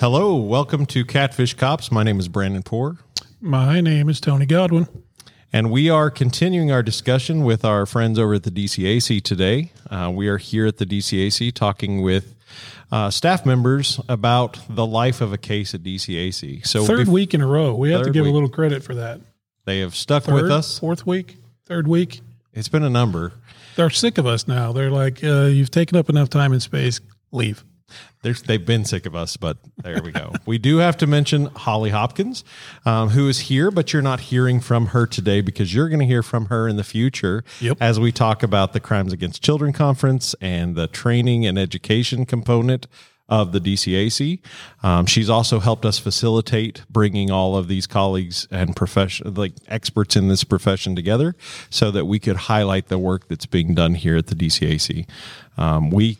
Hello, welcome to Catfish Cops. My name is Brandon Poor, My name is Tony Godwin. and we are continuing our discussion with our friends over at the DCAC today. Uh, we are here at the DCAC talking with uh, staff members about the life of a case at DCAC. So Third bef- week in a row. We have to give week. a little credit for that. they have stuck Third, with us. Fourth week, third week. It's been a number. They're sick of us now. They're like, uh, you've taken up enough time and space. Leave. They're, they've been sick of us, but there we go. we do have to mention Holly Hopkins, um, who is here, but you're not hearing from her today because you're going to hear from her in the future Yep. as we talk about the Crimes Against Children Conference and the training and education component of the DCAC. Um, she's also helped us facilitate bringing all of these colleagues and profession, like experts in this profession together so that we could highlight the work that's being done here at the DCAC. Um, we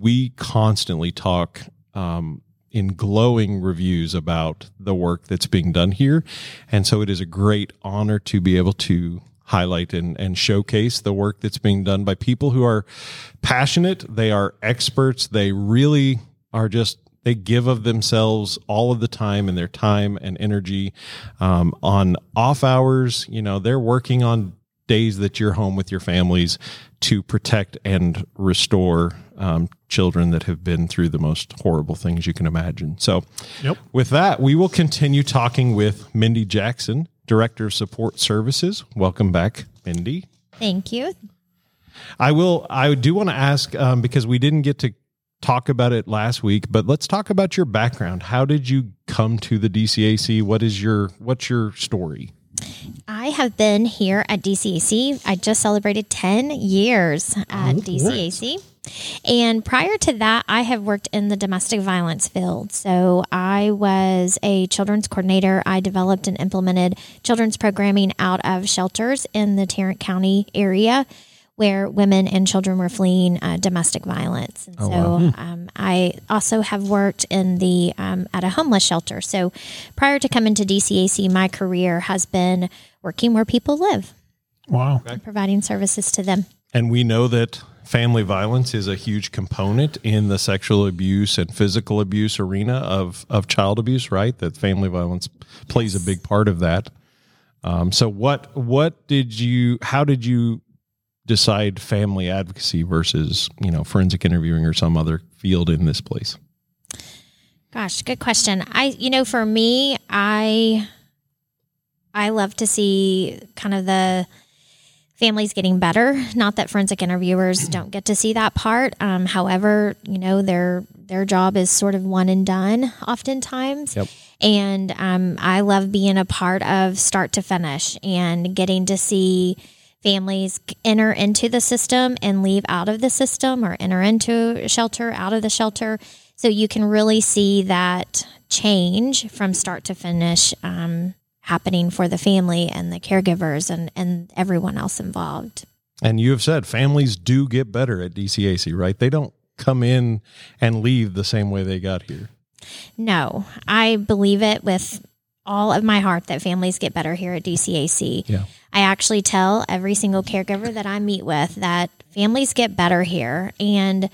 we constantly talk um, in glowing reviews about the work that's being done here. And so it is a great honor to be able to highlight and, and showcase the work that's being done by people who are passionate. They are experts. They really are just, they give of themselves all of the time and their time and energy um, on off hours. You know, they're working on days that you're home with your families to protect and restore um, children that have been through the most horrible things you can imagine. So, Yep. with that, we will continue talking with Mindy Jackson, Director of Support Services. Welcome back, Mindy. Thank you. I will. I do want to ask um, because we didn't get to talk about it last week, but let's talk about your background. How did you come to the DCAC? What is your What's your story? I have been here at DCAC. I just celebrated 10 years at oh, DCAC. And prior to that, I have worked in the domestic violence field. So I was a children's coordinator. I developed and implemented children's programming out of shelters in the Tarrant County area where women and children were fleeing uh, domestic violence. And so um, I also have worked in the um, at a homeless shelter. So prior to coming to DCAC, my career has been working where people live, Wow. providing services to them. And we know that family violence is a huge component in the sexual abuse and physical abuse arena of, of child abuse, right? That family violence plays a big part of that. Um, so what what did you how did you decide family advocacy versus, you know, forensic interviewing or some other field in this place? Gosh, good question. I, you know, for me, I, I love to see kind of the families getting better. Not that forensic interviewers don't get to see that part. Um, however, you know, their their job is sort of one and done oftentimes. Yep. And um, I love being a part of start to finish and getting to see families enter into the system and leave out of the system or enter into shelter, out of the shelter. So you can really see that change from start to finish um, happening for the family and the caregivers and, and everyone else involved. And you have said families do get better at DCAC, right? They don't come in and leave the same way they got here. No, I believe it with all of my heart that families get better here at DCAC. Yeah. I actually tell every single caregiver that I meet with that families get better here. And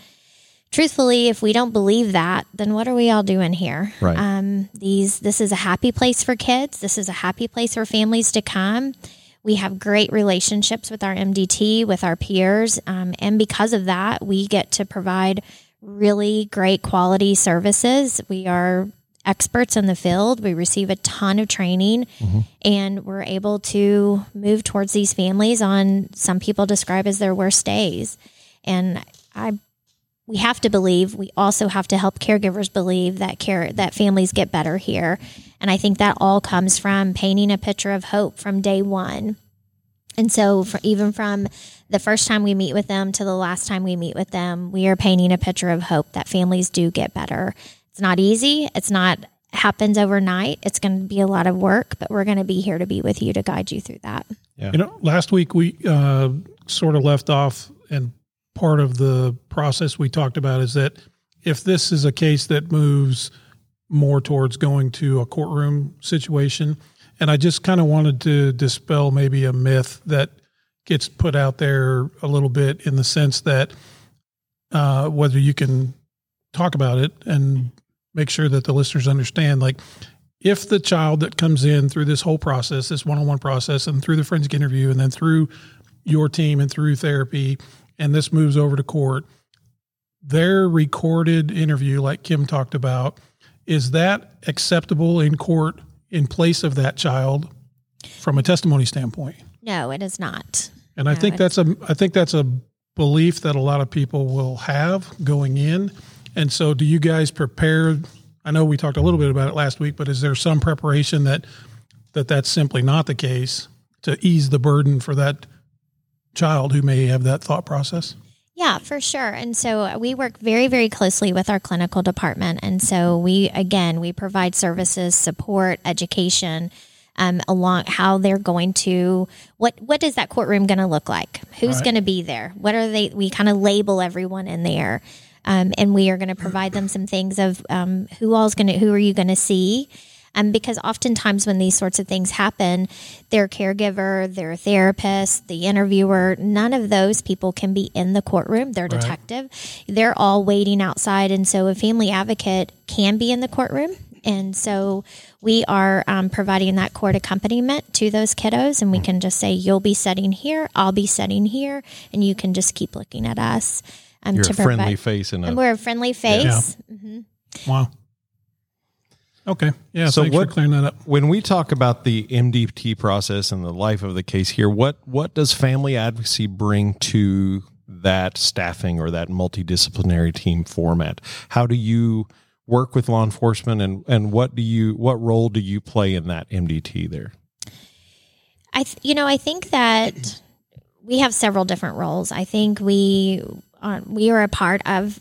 truthfully, if we don't believe that, then what are we all doing here? Right. Um, these this is a happy place for kids. This is a happy place for families to come. We have great relationships with our MDT, with our peers, um, and because of that, we get to provide really great quality services. We are experts in the field. We receive a ton of training mm-hmm. and we're able to move towards these families on some people describe as their worst days. And I we have to believe we also have to help caregivers believe that care that families get better here And I think that all comes from painting a picture of hope from day one. And so, even from the first time we meet with them to the last time we meet with them, we are painting a picture of hope that families do get better. It's not easy. It's not happens overnight. It's going to be a lot of work, but we're going to be here to be with you to guide you through that. You know, last week we uh, sort of left off, and part of the process we talked about is that if this is a case that moves more towards going to a courtroom situation, and I just kind of wanted to dispel maybe a myth that gets put out there a little bit in the sense that uh, whether you can talk about it and make sure that the listeners understand, like if the child that comes in through this whole process, this one-on-one process, and through the forensic interview, and then through your team and through therapy, and this moves over to court, their recorded interview, like Kim talked about, is that acceptable in court in place of that child from a testimony standpoint? No, it is not. And I think that's a I think that's a belief that a lot of people will have going in. And so do you guys prepare I know we talked a little bit about it last week, but is there some preparation that that that's simply not the case to ease the burden for that child who may have that thought process? Yeah, for sure. And so we work very, very closely with our clinical department. And so we, again, we provide services, support, education. Um, along how they're going to what what is that courtroom going to look like who's Right. going to be there what are they we kind of label everyone in there um, and we are going to provide them some things of um, who all's going to who are you going to see um, because oftentimes when these sorts of things happen, their caregiver, their therapist, the interviewer, none of those people can be in the courtroom. Their detective, they're all waiting outside. And so a family advocate can be in the courtroom. And so we are um, providing that court accompaniment to those kiddos. And we can just say, you'll be sitting here, I'll be sitting here, and you can just keep looking at us. Um, You're to a friendly face in a And we're a friendly face. Wow. Okay. Yeah. So thanks what- for clearing that up. when we talk about the MDT process and the life of the case here, what what does family advocacy bring to that staffing or that multidisciplinary team format? How do you work with law enforcement and and what do you what role do you play in that MDT there? I, th- you know, I think that we have several different roles. I think we uh, we are a part of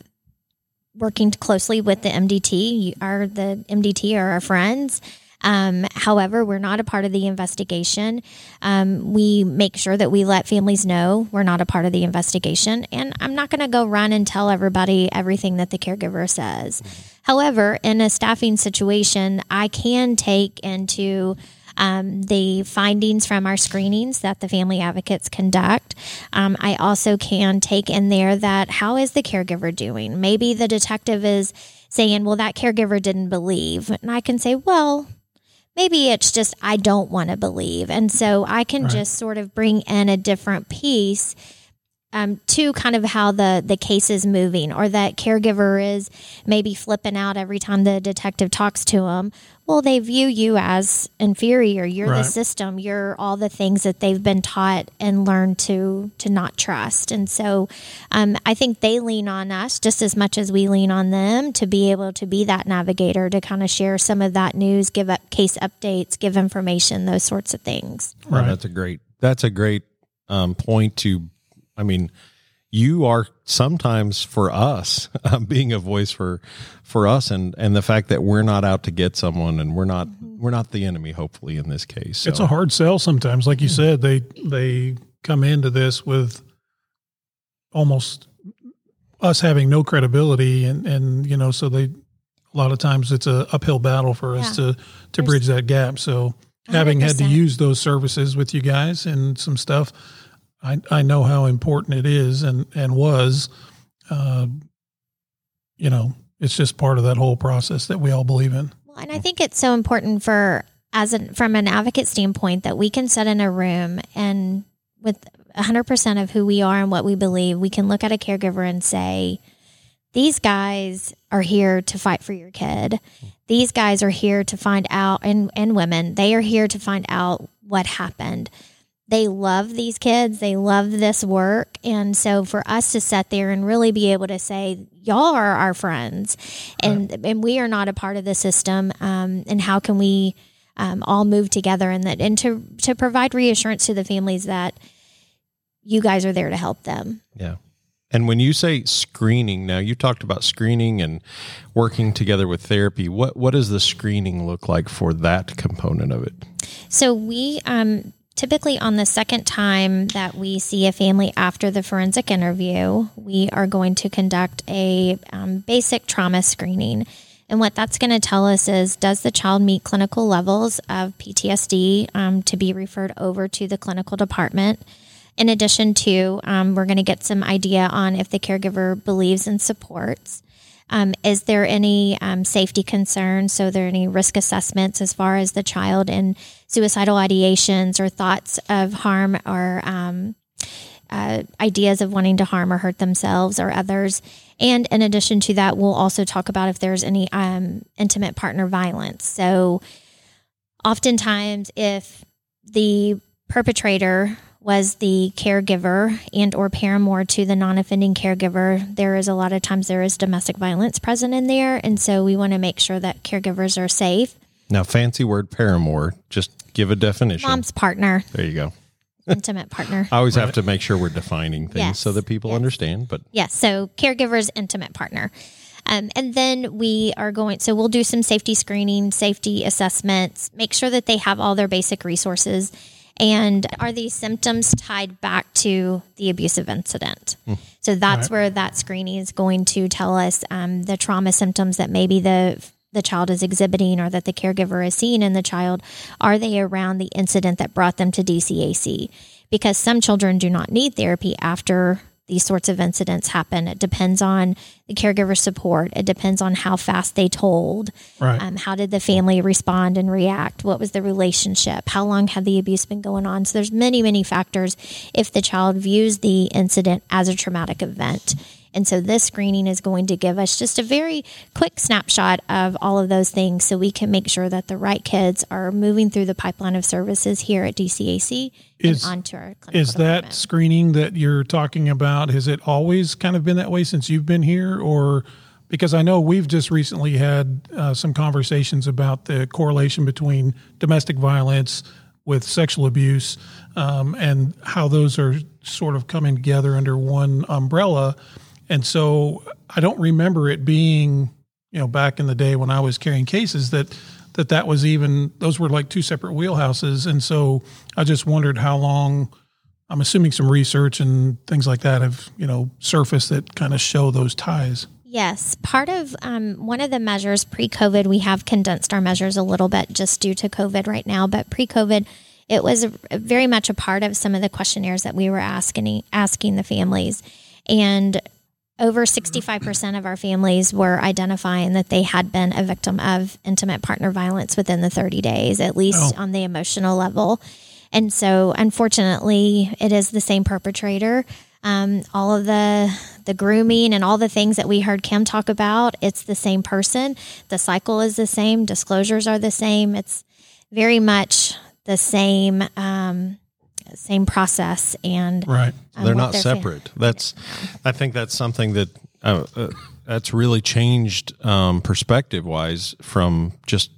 working closely with the MDT. You are the MDT are our friends. Um, however, we're not a part of the investigation. Um, we make sure that we let families know we're not a part of the investigation. And I'm not going to go run and tell everybody everything that the caregiver says. However, in a staffing situation, I can take into um, the findings from our screenings that the family advocates conduct. Um, I also can take in there that how is the caregiver doing? Maybe the detective is saying, well, that caregiver didn't believe. And I can say, well, maybe it's just I don't want to believe. And so I can just sort of bring in a different piece um, to kind of how the the case is moving, or that caregiver is maybe flipping out every time the detective talks to them. Well, they view you as inferior. You're Right. the system. You're all the things that they've been taught and learned to to not trust. And so, um, I think they lean on us just as much as we lean on them to be able to be that navigator to kind of share some of that news, give up case updates, give information, those sorts of things. Well, Right. that's a great that's a great um, point to. I mean, you are sometimes for us um, being a voice for for us, and and the fact that we're not out to get someone, and we're not we're not the enemy. Hopefully, in this case, so. It's a hard sell sometimes. Like you said, they they come into this with almost us having no credibility, and and you know, so they a lot of times it's a uphill battle for us Yeah. to to bridge that gap. So having had to use those services with you guys and some stuff, I I know how important it is and and was, uh, you know, it's just part of that whole process that we all believe in. Well, and I think it's so important for as an from an advocate standpoint that we can sit in a room and with 100% of who we are and what we believe, we can look at a caregiver and say, these guys are here to fight for your kid. These guys are here to find out and and women, they are here to find out what happened. They love these kids, they love this work. And so for us to sit there and really be able to say, y'all are our friends and, right. and we are not a part of the system. Um, and how can we um, all move together and that, and to, to provide reassurance to the families that you guys are there to help them. Yeah. And when you say screening, now you talked about screening and working together with therapy. What what does the screening look like for that component of it? So we um, typically on the second time that we see a family after the forensic interview, we are going to conduct a um, basic trauma screening. And what that's going to tell us is does the child meet clinical levels of PTSD um, to be referred over to the clinical department? In addition to, um, we're going to get some idea on if the caregiver believes and supports. Um, is there any um, safety concerns? So, are there any risk assessments as far as the child and suicidal ideations or thoughts of harm or um, uh, ideas of wanting to harm or hurt themselves or others? And in addition to that, we'll also talk about if there's any um, intimate partner violence. So, oftentimes, if the perpetrator was the caregiver and or paramour to the non-offending caregiver there is a lot of times there is domestic violence present in there and so we want to make sure that caregivers are safe. Now fancy word paramour just give a definition. Mom's partner. There you go. Intimate partner. I always have to make sure we're defining things yes. so that people yes. understand but yes so caregiver's intimate partner. Um, and then we are going, so we'll do some safety screening, safety assessments, make sure that they have all their basic resources and are these symptoms tied back to the abusive incident? Mm. So that's right. where that screening is going to tell us um, the trauma symptoms that maybe the the child is exhibiting or that the caregiver is seeing in the child. Are they around the incident that brought them to DCAC? Because some children do not need therapy after these sorts of incidents happen. It depends on the caregiver support. It depends on how fast they told. Right. Um, how did the family respond and react? What was the relationship? How long had the abuse been going on? So there's many, many factors if the child views the incident as a traumatic event. And so this screening is going to give us just a very quick snapshot of all of those things so we can make sure that the right kids are moving through the pipeline of services here at DCAC is, and onto our Is that screening that you're talking about, has it always kind of been that way since you've been here or because I know we've just recently had uh, some conversations about the correlation between domestic violence with sexual abuse um, and how those are sort of coming together under one umbrella. And so I don't remember it being, you know, back in the day when I was carrying cases that that that was even those were like two separate wheelhouses. And so I just wondered how long I'm assuming some research and things like that have, you know, surfaced that kind of show those ties. Yes, part of um, one of the measures pre-COVID, we have condensed our measures a little bit just due to COVID right now. But pre-COVID, it was very much a part of some of the questionnaires that we were asking asking the families, and over 65% of our families were identifying that they had been a victim of intimate partner violence within the 30 days, at least oh. on the emotional level. And so, unfortunately, it is the same perpetrator. Um, all of the the grooming and all the things that we heard Kim talk about, it's the same person. The cycle is the same. Disclosures are the same. It's very much the same. Um, same process and right they're not separate. That's i think that's something that uh, uh, that's really changed um, perspective wise from just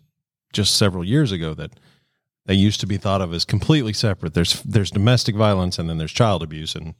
just several years ago that they used to be thought of as completely separate. There's there's domestic violence and then there's child abuse and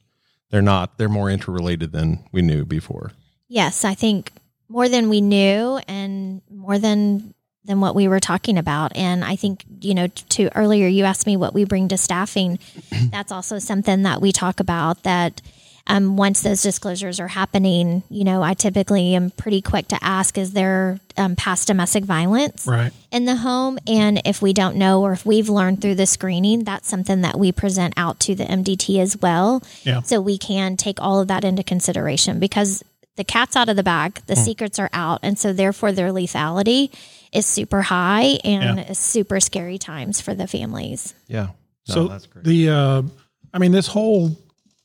they're not they're more interrelated than we knew before. Yes i think more than we knew and more than than what we were talking about. And I think, you know, to earlier, you asked me what we bring to staffing. That's also something that we talk about that um, once those disclosures are happening, you know, I typically am pretty quick to ask, is there um, past domestic violence right. in the home? And if we don't know, or if we've learned through the screening, that's something that we present out to the MDT as well. Yeah. So we can take all of that into consideration because the cat's out of the bag, the mm. secrets are out. And so therefore their lethality is super high and yeah. super scary times for the families. Yeah. No, so that's great. the, uh, I mean, this whole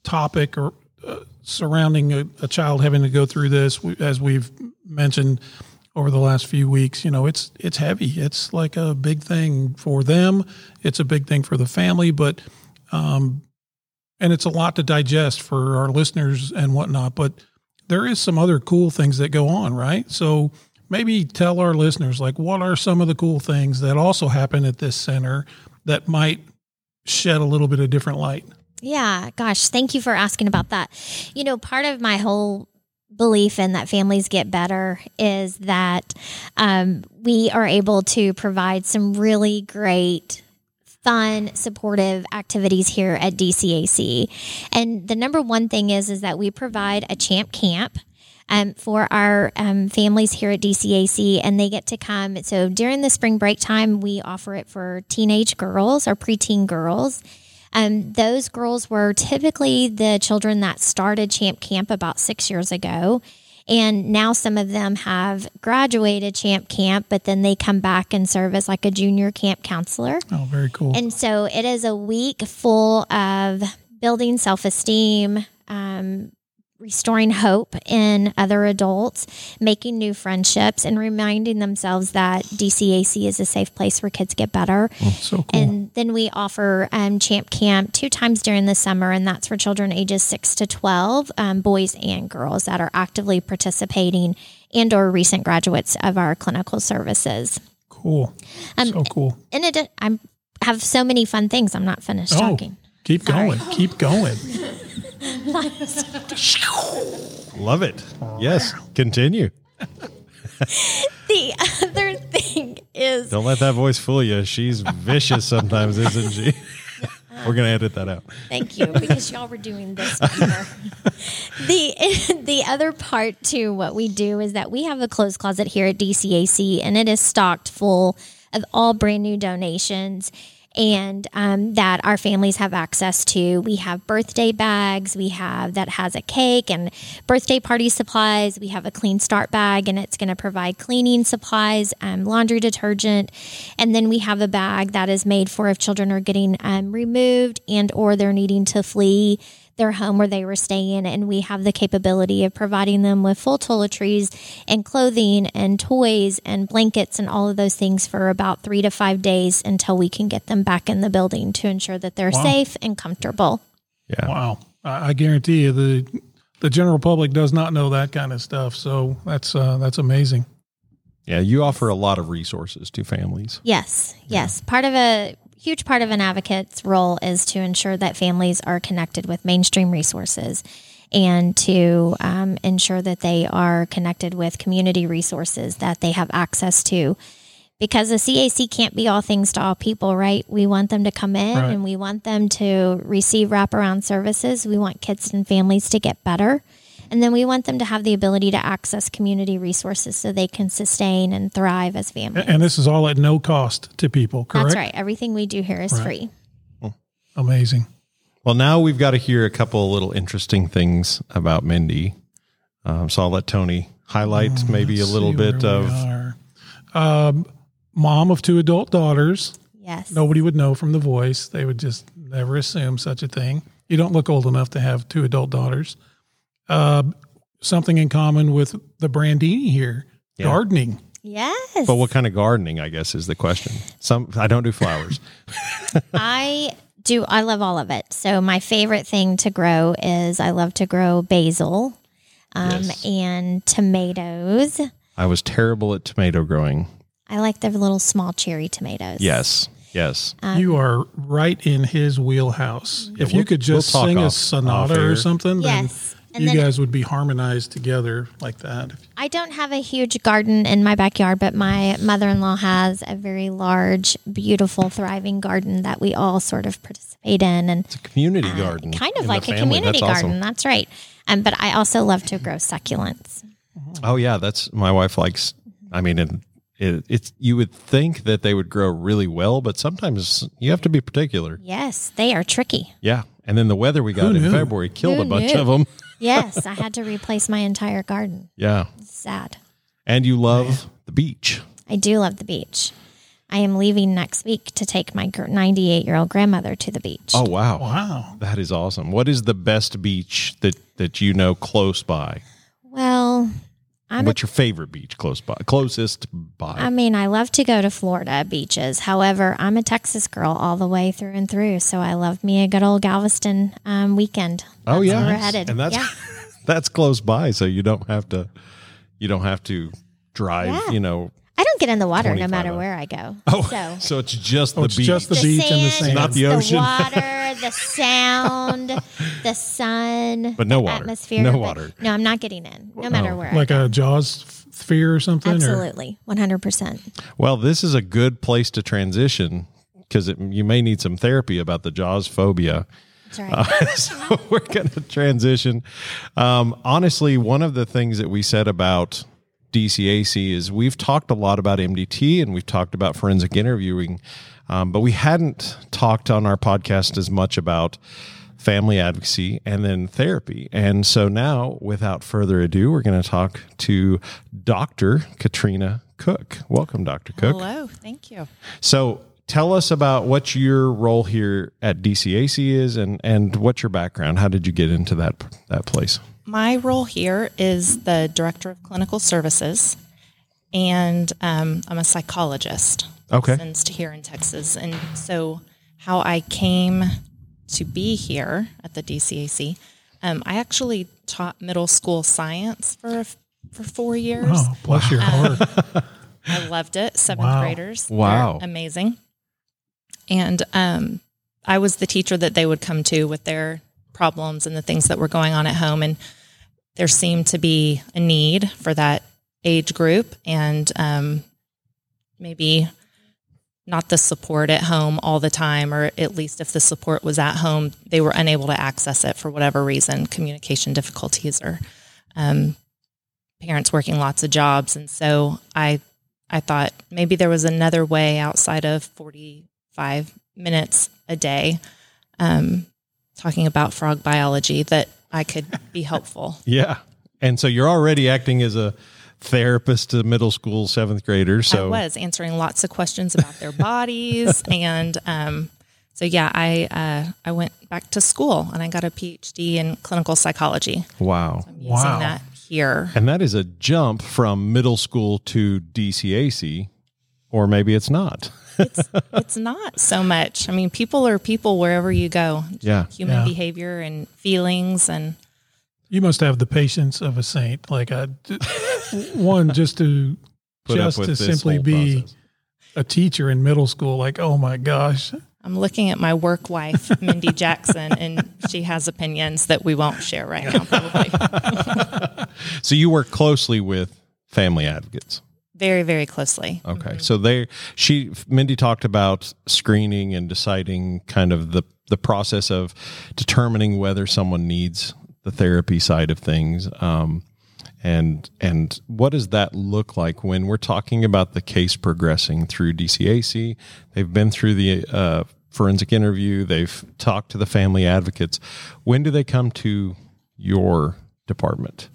topic or uh, surrounding a, a, child having to go through this, as we've mentioned over the last few weeks, you know, it's it's heavy. It's like a big thing for them. It's a big thing for the family. But Um, and it's a lot to digest for our listeners and whatnot, but there is some other cool things that go on, right? So maybe tell our listeners, like, what are some of the cool things that also happen at this center that might shed a little bit of different light? Yeah, gosh, thank you for asking about that. You know, part of my whole belief in that families get better is that um, we are able to provide some really great fun supportive activities here at DCAC and the number one thing is is that we provide a champ camp um, for our um, families here at DCAC, and they get to come. So during the spring break time, we offer it for teenage girls or preteen girls. Um, those girls were typically the children that started Champ Camp about six years ago. And now some of them have graduated Champ Camp, but then they come back and serve as like a junior camp counselor. Oh, very cool. And so it is a week full of building self esteem, um, restoring hope in other adults, making new friendships, and reminding themselves that DCAC is a safe place where kids get better. so cool. And then we offer um, Champ Camp two times during the summer, and that's for children ages six to twelve, um, boys and girls that are actively participating and or recent graduates of our clinical services. cool. Um, so cool. In addition, I have so many fun things. I'm not finished Oh, talking. Keep Sorry. going. Keep going. Love it. Yes. Oh, Continue. The other thing is Don't let that voice fool you. She's vicious sometimes, isn't she? We're going to edit that out. Thank you, because y'all were doing this before. the the other part to what we do is that we have a clothes closet here at DCAC, and it is stocked full of all brand new donations. And um, that our families have access to. We have birthday bags. We have that has a cake and birthday party supplies. We have a clean start bag, and it's going to provide cleaning supplies, um, laundry detergent, and then we have a bag that is made for if children are getting um, removed and or they're needing to flee their home where they were staying and we have the capability of providing them with full toiletries and clothing and toys and blankets and all of those things for about three to five days until we can get them back in the building to ensure that they're Wow. safe and comfortable Yeah. Wow. I, I guarantee you the the general public does not know that kind of stuff. So that's uh, that's amazing. Yeah. You offer a lot of resources to families. Yes, yes. Part of a huge part of an advocate's role is to ensure that families are connected with mainstream resources and to um, ensure that they are connected with community resources that they have access to. Because the CAC can't be all things to all people, right? We want them to come in Right. and we want them to receive wraparound services. We want kids and families to get better. And then we want them to have the ability to access community resources so they can sustain and thrive as families. And this is all at no cost to people, correct? That's right. Everything we do here is free. Amazing. Well, now we've got to hear a couple of little interesting things about Mindy. Um, so I'll let Tony highlight maybe a little bit of. Um, mom of two adult daughters. Yes. Nobody would know from the voice. They would just never assume such a thing. You don't look old enough to have two adult daughters. Uh, something in common with the Brandini here Yeah. gardening. Yes. But what kind of gardening? I guess is the question. Some I don't do flowers. I do. I love all of it. So my favorite thing to grow is I love to grow basil um, Yes. and tomatoes. I was terrible at tomato growing. I like the little small cherry tomatoes. Yes, yes. you are right in his wheelhouse. if you we'll- could just we'll talk sing a sonata or something, Yes. Then And you then guys would be harmonized together like that. I don't have a huge garden in my backyard, but my mother in law has a very large, beautiful, thriving garden that we all sort of participate in. And It's a community uh, garden. kind of like a community That's awesome. garden. That's right. Um, but I also love to grow succulents. Oh yeah, that's my wife likes. I mean, it, it, it's you would think that they would grow really well, but sometimes you have to be particular. Yes, they are tricky. Yeah, and then the weather we got Who in knew? February killed Who a bunch knew? of them. Yes, I had to replace my entire garden. Yeah, sad. and you love the beach. I do love the beach. I am leaving next week to take my 98 year old grandmother to the beach. Oh wow, Wow. that is awesome. What is the best beach that that you know close by? Well, I'm What's your favorite beach close by? Closest by? I mean, I love to go to Florida beaches. However, I'm a Texas girl all the way through and through, so I love me a good old Galveston um, weekend. oh yeah, where we're headed. and that's yeah. that's close by, so you don't have to you don't have to drive. Yeah. You know, I don't get in the water no matter hours. where I go. oh, so so it's just Oh, the it's beach. just the beach and the sand. Not the ocean. The water, the sound, the sun, But no the water. atmosphere. No water. No, I'm not getting in, no matter Oh. where. I like go. a Jaws f- sphere or something. Absolutely, 100. percent Well, this is a good place to transition because you may need some therapy about the Jaws phobia. That's right. Uh, so we're going to transition. Um, honestly, one of the things that we said about DCAC is we've talked a lot about MDT and we've talked about forensic interviewing, um, but we hadn't talked on our podcast as much about family advocacy and then therapy. And so now, without further ado, we're going to talk to Dr. Katrina Cook. Welcome, Dr. Cook. Hello, thank you. So tell us about what your role here at DCAC is and, and what's your background. How did you get into that that place? My role here is the Director of Clinical Services, and um, I'm a psychologist. Okay. Licensed here in Texas. And so, how I came to be here at the DCAC, um, I actually taught middle school science for, for four years. Oh, bless your Um, heart. I loved it. Seventh Wow. graders. Wow. Amazing. And um, I was the teacher that they would come to with their problems and the things that were going on at home. And there seemed to be a need for that age group and um, maybe not the support at home all the time, or at least if the support was at home, they were unable to access it for whatever reason communication difficulties or um, parents working lots of jobs. And so I I thought maybe there was another way outside of 45 minutes a day um, talking about frog biology that I could be helpful. Yeah. And so you're already acting as a therapist to middle school seventh graders. So I was answering lots of questions about their bodies. and um, so, yeah, I, uh, I went back to school and I got a PhD in clinical psychology. wow. I'm using Wow. that here. And that is a jump from middle school to DCAC, or maybe it's not. It's it's not so much. I mean, people are people wherever you go. Yeah. Human Yeah. behavior and feelings and You must have the patience of a saint. Like a one just to Put just to simply be process. a teacher in middle school. Like, oh my gosh, I'm looking at my work wife, Mindy Jackson, and she has opinions that we won't share right now, probably. So you work closely with family advocates. Very, very closely. Okay. So they she Mindy talked about screening and deciding kind of the the process of determining whether someone needs the therapy side of things. Um and and what does that look like when we're talking about the case progressing through DCAC? They've been through the uh, forensic interview. They've talked to the family advocates. When do they come to your department?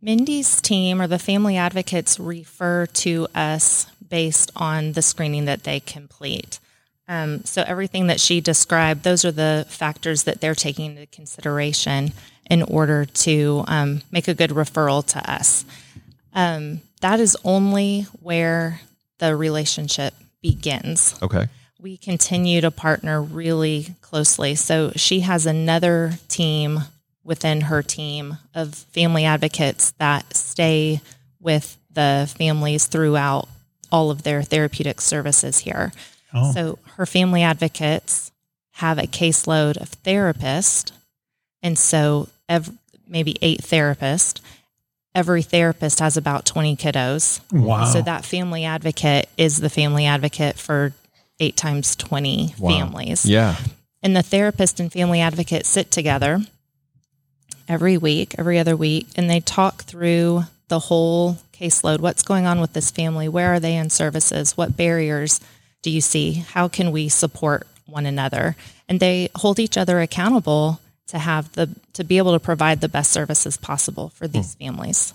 Mindy's team or the family advocates refer to us based on the screening that they complete. Um, so everything that she described, those are the factors that they're taking into consideration in order to um, make a good referral to us. Um, that is only where the relationship begins Okay. we continue to partner really closely. So she has another team within her team of family advocates that stay with the families throughout all of their therapeutic services here. Oh. So her family advocates have a caseload of therapists. And so ev- maybe eight therapists. Every therapist has about 20 kiddos. wow. So that family advocate is the family advocate for eight times 20 Wow. families. Yeah. And the therapist and family advocate sit together every week, every other week, and they talk through the whole caseload. What's going on with this family? Where are they in services? What barriers do you see? How can we support one another? And they hold each other accountable to have the to be able to provide the best services possible for these hmm. families.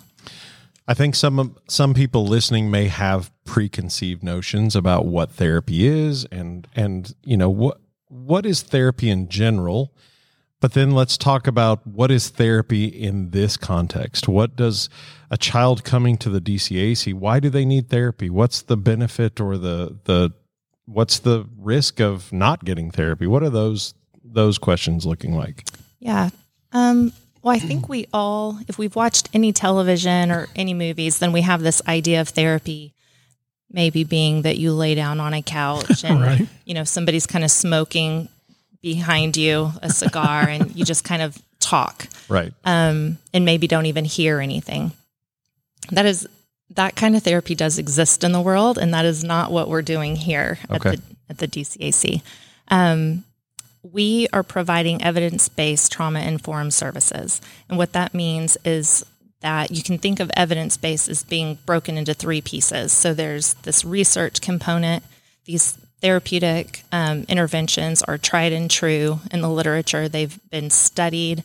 I think some some people listening may have preconceived notions about what therapy is and and you know what what is therapy in general But then let's talk about what is therapy in this context. What does a child coming to the DCAC, why do they need therapy? What's the benefit or the the what's the risk of not getting therapy? What are those those questions looking like? Yeah. Um, well, I think we all, if we've watched any television or any movies, then we have this idea of therapy maybe being that you lay down on a couch and, Right. you know, somebody's kind of smoking behind you a cigar and you just kind of talk Right. um, and maybe don't even hear anything. That is that kind of therapy does exist in the world, and that is not what we're doing here Okay. at the at the DCAC. Um, we are providing evidence based trauma informed services, and what that means is that you can think of evidence based as being broken into three pieces. So there's this research component, these therapeutic um, interventions are tried and true in the literature. They've been studied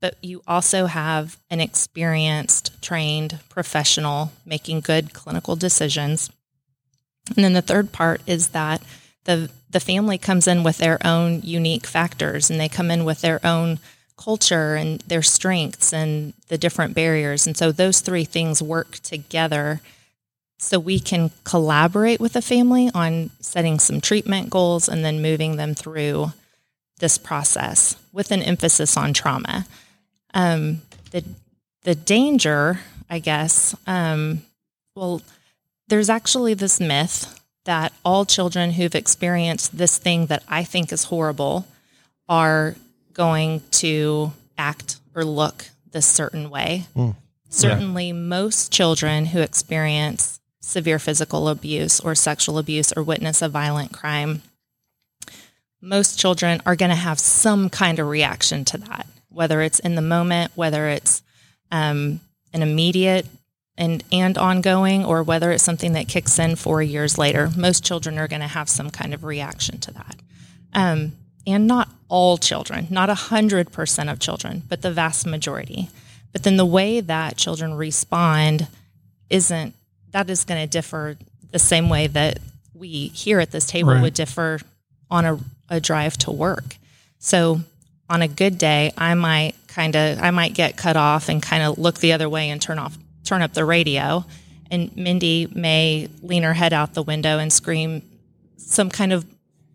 but you also have an experienced, trained professional making good clinical decisions. And then the third part is that the the family comes in with their own unique factors and they come in with their own culture and their strengths and the different barriers. And so those three things work together so we can collaborate with the family on setting some treatment goals and then moving them through this process with an emphasis on trauma um, the the danger, I guess. Um, well, there's actually this myth that all children who've experienced this thing that I think is horrible are going to act or look this certain way. Certainly, most children who experience severe physical abuse or sexual abuse or witness a violent crime, most children are going to have some kind of reaction to that whether it's in the moment, whether it's um, an immediate and and ongoing, or whether it's something that kicks in four years later. Most children are going to have some kind of reaction to that, um, and not all children, not hundred percent of children, but the vast majority. But then the way that children respond isn't that is going to differ the same way that we here at this table Right. would differ on a, a drive to work. So on a good day, I might kind of I might get cut off and kind of look the other way and turn off turn up the radio. And Mindy may lean her head out the window and scream some kind of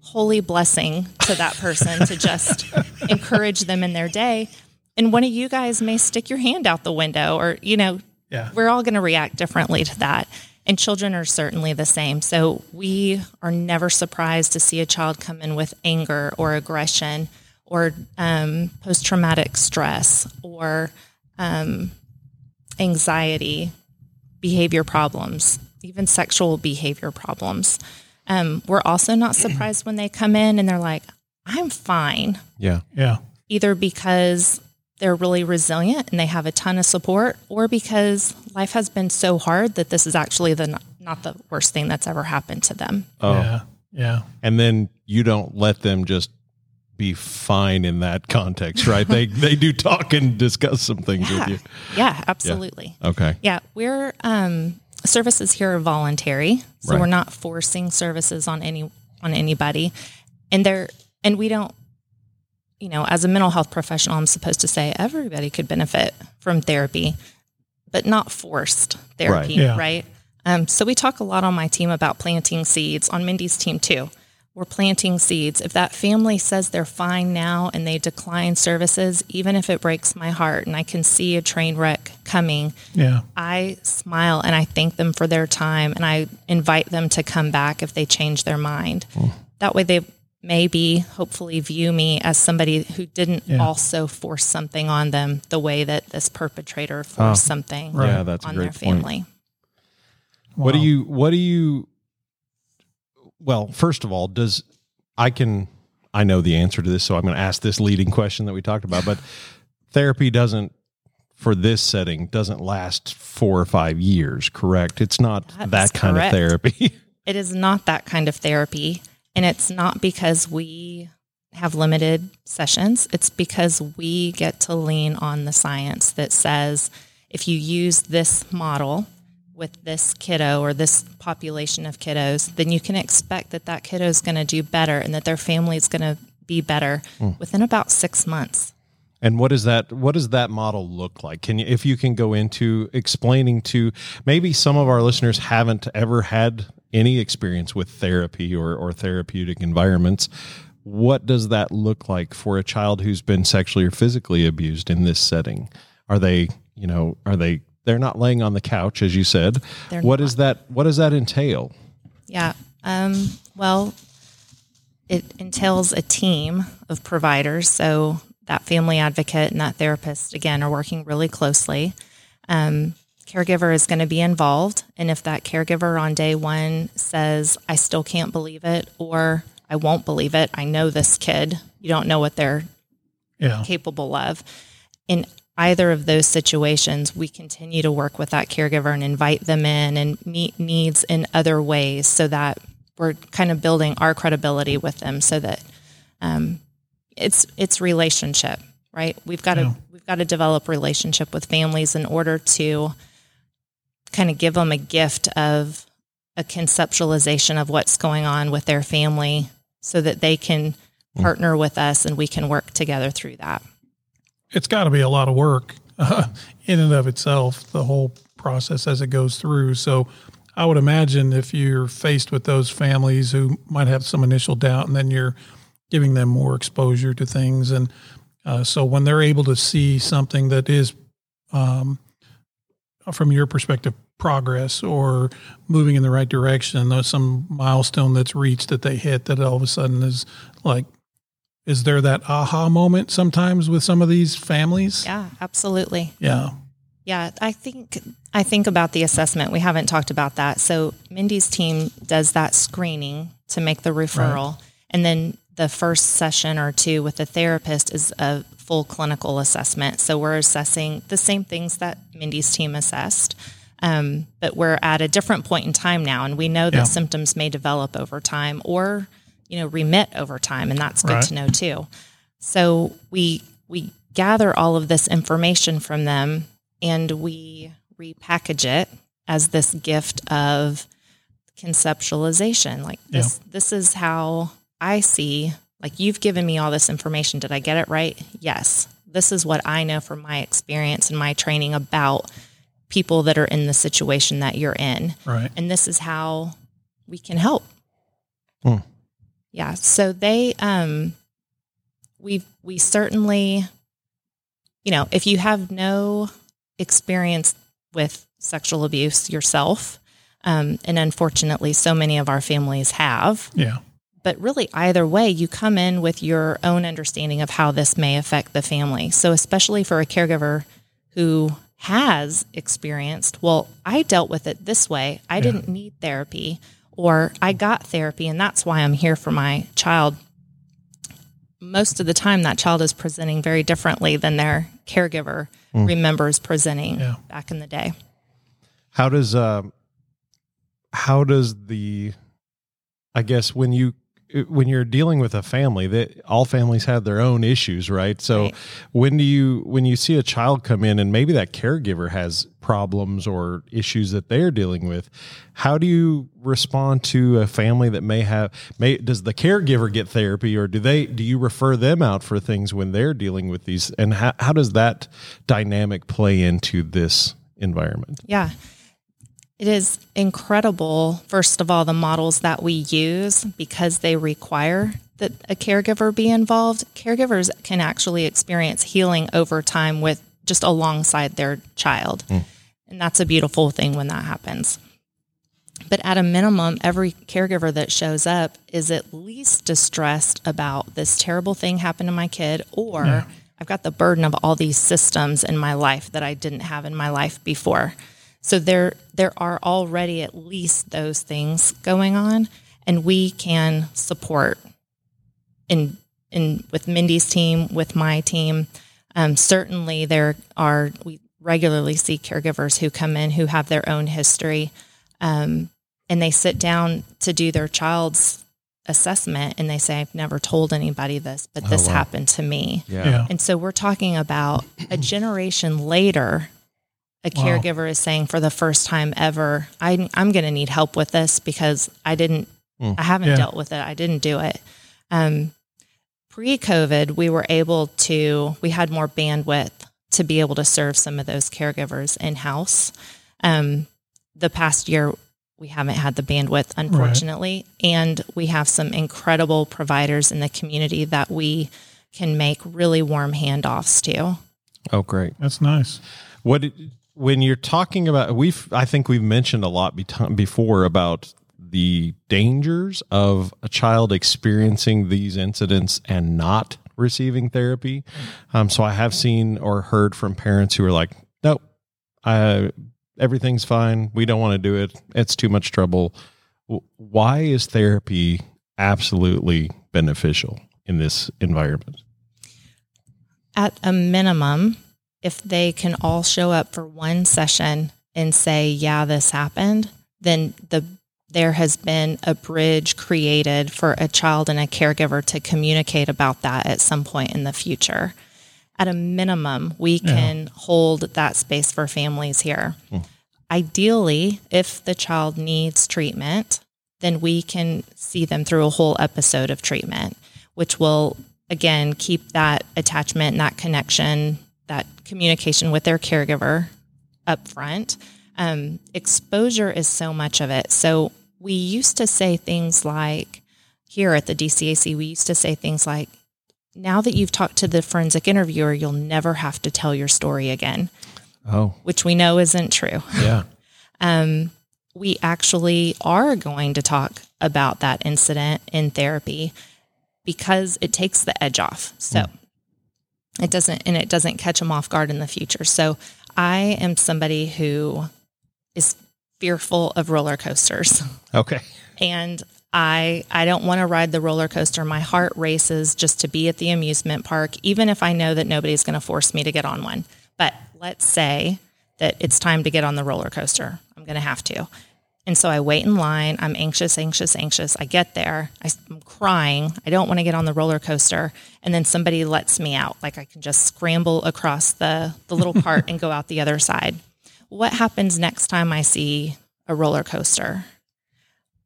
holy blessing to that person to just encourage them in their day. And one of you guys may stick your hand out the window or, you know, Yeah. we're all going to react differently to that. And children are certainly the same. So we are never surprised to see a child come in with anger or aggression or um, post traumatic stress or um, anxiety, behavior problems, even sexual behavior problems. Um, we're also not surprised when they come in and they're like, I'm fine Yeah. Yeah. either because they're really resilient and they have a ton of support, or because life has been so hard that this is actually the not the worst thing that's ever happened to them. Oh. Yeah. Yeah. And then you don't let them just be fine in that context, right? they they do talk and discuss some things Yeah, with you. yeah, absolutely. Okay. Yeah, we're um, services here are voluntary, so Right. we're not forcing services on any on anybody, and they're and we don't. You know, as a mental health professional, I'm supposed to say everybody could benefit from therapy, but not forced therapy, Yeah. right? Um, so we talk a lot on my team about planting seeds. On Mindy's team too, we're planting seeds. If that family says they're fine now and they decline services, even if it breaks my heart and I can see a train wreck coming, Yeah. I smile and I thank them for their time and I invite them to come back if they change their mind. That way they maybe hopefully view me as somebody who didn't Yeah. also force something on them the way that this perpetrator ah. forced something Yeah, that's a on great their point. family. What do you what do you well, first of all, does I can I know the answer to this, so I'm going to ask this leading question that we talked about, but therapy doesn't for this setting doesn't last 4 or 5 years, correct? It's not That that is kind correct. of therapy. It is not that kind of therapy. And it's not because we have limited sessions. It's because we get to lean on the science that says if you use this model with this kiddo or this population of kiddos, then you can expect that that kiddo is going to do better and that their family is going to be better hmm. within about six months. And what is that? What does that model look like? Can you, if you can go into explaining to maybe some of our listeners haven't ever had any experience with therapy or, or therapeutic environments, what does that look like for a child who's been sexually or physically abused in this setting? Are they, you know, are they? They're not laying on the couch, as you said. They're What not. is that? What does that entail? Yeah. Um, well, it entails a team of providers. So that family advocate and that therapist, again, are working really closely. Um, caregiver is going to be involved. And if that caregiver on day one says, I still can't believe it, or I won't believe it, I know this kid, you don't know what they're Yeah. capable of. In either of those situations, we continue to work with that caregiver and invite them in and meet needs in other ways so that we're kind of building our credibility with them so that um, it's it's relationship, right? We've got Yeah. to we've got to develop relationship with families in order to kind of give them a gift of a conceptualization of what's going on with their family so that they can partner with us and we can work together through that. it's got to be a lot of work uh, in and of itself, the whole process as it goes through. So I would imagine if you're faced with those families who might have some initial doubt and then you're giving them more exposure to things. And uh, so when they're able to see something that is, um, from your perspective, progress or moving in the right direction, there's some milestone that's reached that they hit that all of a sudden is like, is there that aha moment sometimes with some of these families? Yeah, absolutely. Yeah. Yeah, I think I think about the assessment. We haven't talked about that. So Mindy's team does that screening to make the referral, and then the first session or two with the therapist is a full clinical assessment. So we're assessing the same things that Mindy's team assessed, um, but we're at a different point in time now, and we know that Yeah. symptoms may develop over time or you know remit over time, and that's good Right. to know too. So we we gather all of this information from them and we repackage it as this gift of conceptualization. Like this this is how I see like you've given me all this information. Did I get it right? Yes. This is what I know from my experience and my training about people that are in the situation that you're in Right. and this is how we can help. Hmm. Yeah. So they, um, we we certainly, you know, if you have no experience with sexual abuse yourself, um, and unfortunately, so many of our families have, Yeah. but really either way you come in with your own understanding of how this may affect the family so especially for a caregiver who has experienced well i dealt with it this way. I didn't need therapy or i got therapy and that's why i'm here for my child. Most of the time that child is presenting very differently than their caregiver remembers presenting Yeah. back in the day. How does uh, how does the I guess when you when you're dealing with a family that all families have their own issues, right? So Right. when do you when you see a child come in and maybe that caregiver has problems or issues that they're dealing with, how do you respond to a family that may have may does the caregiver get therapy or do they do you refer them out for things when they're dealing with these and how, how does that dynamic play into this environment? Yeah. It is incredible, first of all, the models that we use because they require that a caregiver be involved. Caregivers can actually experience healing over time with just alongside their child. Hmm. And that's a beautiful thing when that happens. But at a minimum, every caregiver that shows up is at least distressed about this terrible thing happened to my kid, or I've got the burden of all these systems in my life that I didn't have in my life before. So there, there are already at least those things going on, and we can support in in with Mindy's team, with my team. Um, certainly, there are we regularly see caregivers who come in who have their own history, um, and they sit down to do their child's assessment, and they say, "I've never told anybody this, but this wow. happened to me." Yeah. And so we're talking about a generation later, a Wow. caregiver is saying for the first time ever, I, I'm going to need help with this because I didn't, Mm. I haven't Yeah. dealt with it. I didn't do it. Um, Pre COVID, we were able to, we had more bandwidth to be able to serve some of those caregivers in house. Um, the past year, we haven't had the bandwidth, unfortunately. And we have some incredible providers in the community that we can make really warm handoffs to. Oh, great. That's nice. What did, when you're talking about we've I think we've mentioned a lot be- before about the dangers of a child experiencing these incidents and not receiving therapy. Um, so I have seen or heard from parents who are like, "Nope, I, everything's fine. We don't want to do it. It's too much trouble." Why is therapy absolutely beneficial in this environment? At a minimum, if they can all show up for one session and say, "Yeah, this happened," then the there has been a bridge created for a child and a caregiver to communicate about that at some point in the future. At a minimum, we can hold that space for families here. Hmm. Ideally, if the child needs treatment, then we can see them through a whole episode of treatment, which will again keep that attachment and that connection, that communication with their caregiver up front. Um, exposure is so much of it. So we used to say things like, here at the DCAC, we used to say things like, now that you've talked to the forensic interviewer, you'll never have to tell your story again, Oh, which we know isn't true yeah. um, we actually are going to talk about that incident in therapy because it takes the edge off. So it doesn't, and it doesn't catch them off guard in the future. So I am somebody who is fearful of roller coasters Okay. and I I don't want to ride the roller coaster. My heart races just to be at the amusement park, even if I know that nobody's going to force me to get on one. But let's say that it's time to get on the roller coaster. I'm going to have to. And so I wait in line. I'm anxious, anxious, anxious. I get there. I, am crying. I don't want to get on the roller coaster. And then somebody lets me out. Like I can just scramble across the, the little part and go out the other side. What happens next time I see a roller coaster?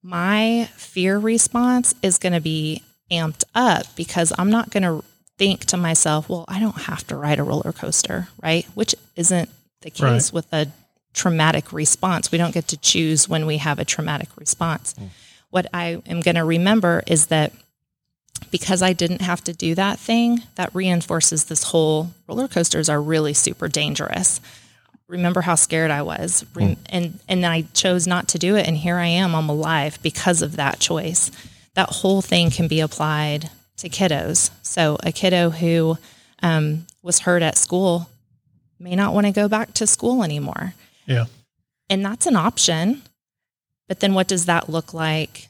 my fear response is going to be amped up because I'm not going to think to myself, well, I don't have to ride a roller coaster, right? Which isn't the case Right. with a traumatic response. We don't get to choose when we have a traumatic response. What I am going to remember is that because I didn't have to do that thing, that reinforces this whole roller coasters are really super dangerous remember how scared I was, Rem- and and I chose not to do it, and here I am, I'm alive because of that choice. That whole thing can be applied to kiddos. So a kiddo who um, was hurt at school may not want to go back to school anymore, Yeah. and that's an option. But then, what does that look like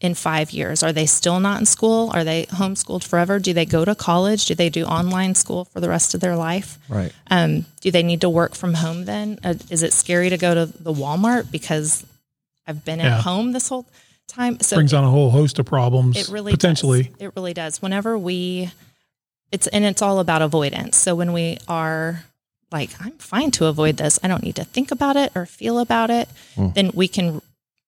in five years? Are they still not in school? Are they homeschooled forever? Do they go to college? Do they do online school for the rest of their life? Right. Um, do they need to work from home then? Uh, is it scary to go to the Walmart because I've been Yeah. at home this whole time? So Brings on a whole host of problems. it really potentially. does. it really does. Whenever we, it's and it's all about avoidance. So when we are like, I'm fine to avoid this. I don't need to think about it or feel about it. Then we can.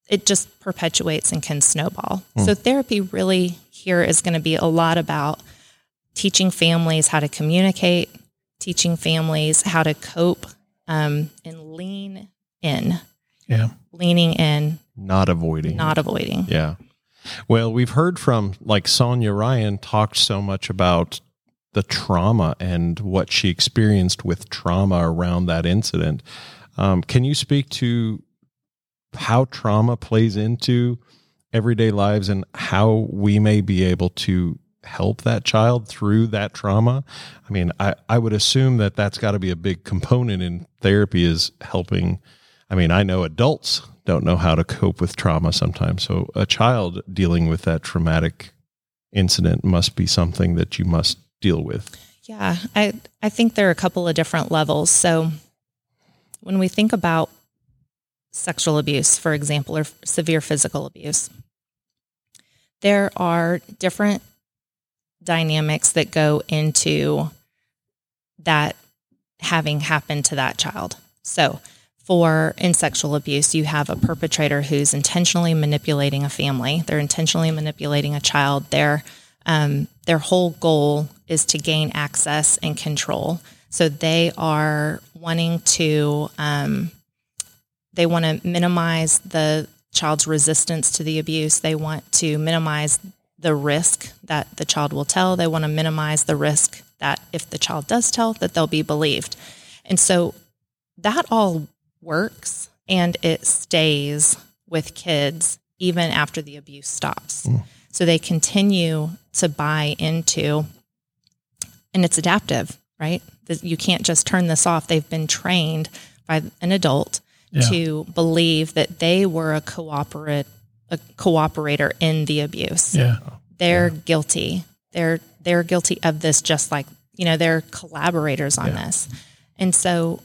It just perpetuates and can snowball. So therapy really here is going to be a lot about teaching families how to communicate, teaching families how to cope, um, and lean in, Yeah. leaning in, Not avoiding. not avoiding. Yeah. Well, we've heard from like Sonia Ryan talked so much about the trauma and what she experienced with trauma around that incident. Um, can you speak to how trauma plays into everyday lives and how we may be able to help that child through that trauma? I mean, I, I would assume that that's got to be a big component in therapy is helping. I mean, I know adults don't know how to cope with trauma sometimes. So a child dealing with that traumatic incident must be something that you must deal with. Yeah, I I think there are a couple of different levels. So when we think about sexual abuse, for example, or severe physical abuse, there are different dynamics that go into that having happened to that child. So for in sexual abuse, you have a perpetrator who's intentionally manipulating a family. They're intentionally manipulating a child. They're Um, their whole goal is to gain access and control. So they are wanting to um, they want to minimize the child's resistance to the abuse. They want to minimize the risk that the child will tell. They want to minimize the risk that if the child does tell, that they'll be believed. And so that all works and it stays with kids even after the abuse stops. So they continue to buy into, and it's adaptive, right? You can't just turn this off. They've been trained by an adult Yeah. to believe that they were a cooperate a cooperator in the abuse Yeah. they're guilty. They're they're guilty of this just like, you know, they're collaborators on this. And so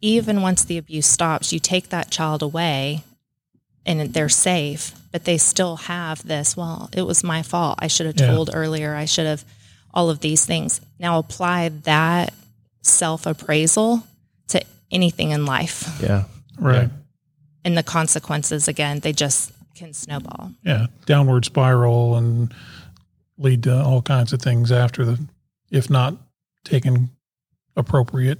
even once the abuse stops, you take that child away and they're safe, but they still have this, well, it was my fault. I should have Yeah. told earlier. I should have all of these things. Now apply that self-appraisal to anything in life. Yeah. Right. And the consequences again, they just can snowball. Yeah. Downward spiral and lead to all kinds of things after the, if not taken appropriate,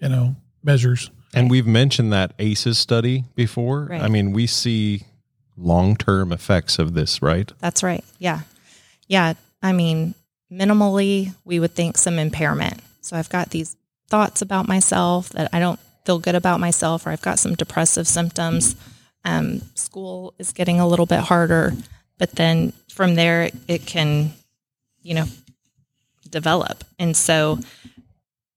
you know, measures. And we've mentioned that ACEs study before. Right. I mean, we see long term effects of this, right? That's right. Yeah. Yeah. I mean, minimally, we would think some impairment. So I've got these thoughts about myself that I don't feel good about myself, or I've got some depressive symptoms. Um, school is getting a little bit harder, but then from there, it can, you know, develop. And so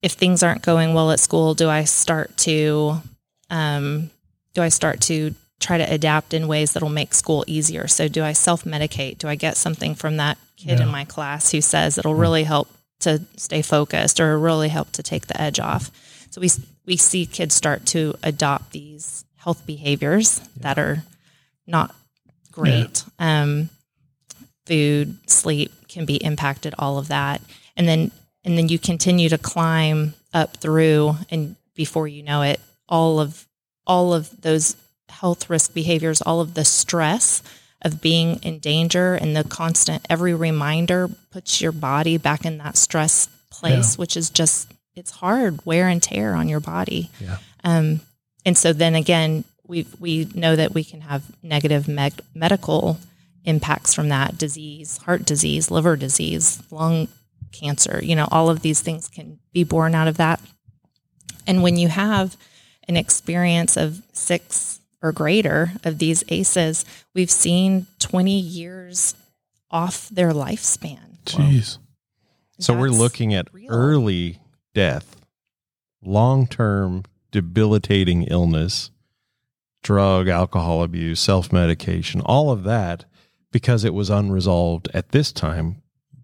if things aren't going well at school, do I start to, um, do I start to try to adapt in ways that'll make school easier? So do I self medicate? Do I get something from that kid in my class who says it'll really help to stay focused or really help to take the edge off? So we we see kids start to adopt these health behaviors that are not great. Um, food, sleep can be impacted. All of that, and then and then you continue to climb up through, and before you know it, all of all of those health risk behaviors, all of the stress of being in danger, and the constant every reminder puts your body back in that stress place, which is just it's hard wear and tear on your body. Yeah. Um, and so then again, we we know that we can have negative med- medical impacts from that disease, heart disease, liver disease, lung cancer. You know, all of these things can be born out of that. And when you have an experience of six or greater of these ACEs, we've seen 20 years off their lifespan. Jeez. So we're looking at real. early death, long term debilitating illness, drug, alcohol abuse, self medication, all of that because it was unresolved at this time,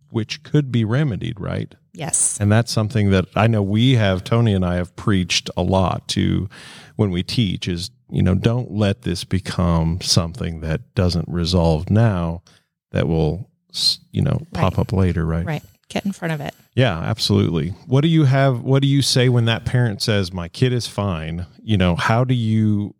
which could be remedied, right? Yes. And that's something that I know we have, Tony and I have preached a lot to when we teach is, you know, don't let this become something that doesn't resolve now that will, you know, pop up later, right? Right. Get in front of it. Yeah, absolutely. What do you have? What do you say when that parent says, "My kid is fine"? You know, how do you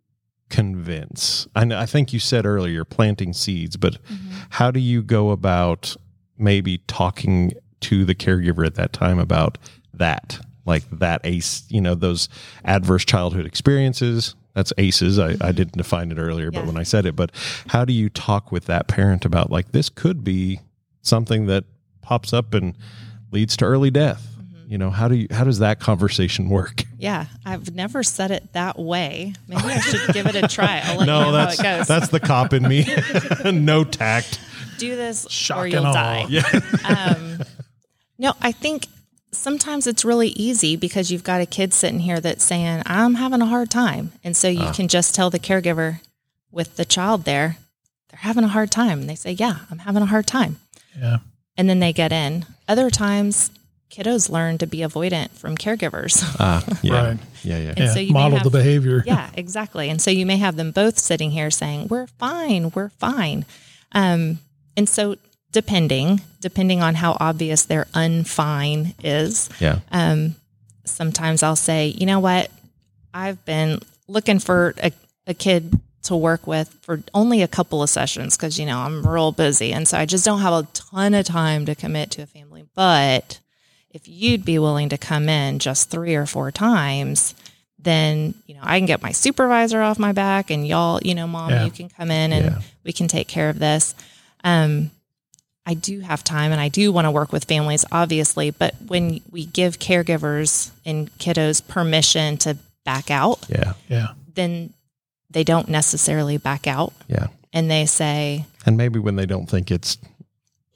convince? I, know, I think you said earlier planting seeds, but mm-hmm. how do you go about maybe talking to the caregiver at that time about that, like that ace? You know, those adverse childhood experiences. That's ACEs. I, I mm-hmm. didn't define it earlier, but when I said it, but how do you talk with that parent about like this could be something that pops up and leads to early death? You know, how do you how does that conversation work? Yeah, I've never said it that way. Maybe I should give it a try. I'll let you know that's how it goes. that's the cop in me. no tact. Do this Shock or and you'll awe. die. um, no, I think sometimes it's really easy because you've got a kid sitting here that's saying, "I'm having a hard time," and so you can just tell the caregiver with the child there, they're having a hard time, and they say, "Yeah, I'm having a hard time," Yeah. and then they get in. Other times, kiddos learn to be avoidant from caregivers. Ah, yeah, Right. yeah, yeah. And Yeah. so you Model have- the behavior. yeah, exactly. And so you may have them both sitting here saying, "We're fine, we're fine," um, and so depending depending on how obvious their unfine is, yeah. um, sometimes I'll say, "You know what? I've been looking for a, a kid to work with for only a couple of sessions because you know I'm real busy and so I just don't have a ton of time to commit to a family. But if you'd be willing to come in just three or four times, then you know I can get my supervisor off my back and y'all, you know, mom, Yeah. you can come in and Yeah. we can take care of this. Um, I do have time and I do want to work with families, obviously, but when we give caregivers and kiddos permission to back out, Yeah. Yeah. then they don't necessarily back out Yeah. and they say, And maybe when they don't think it's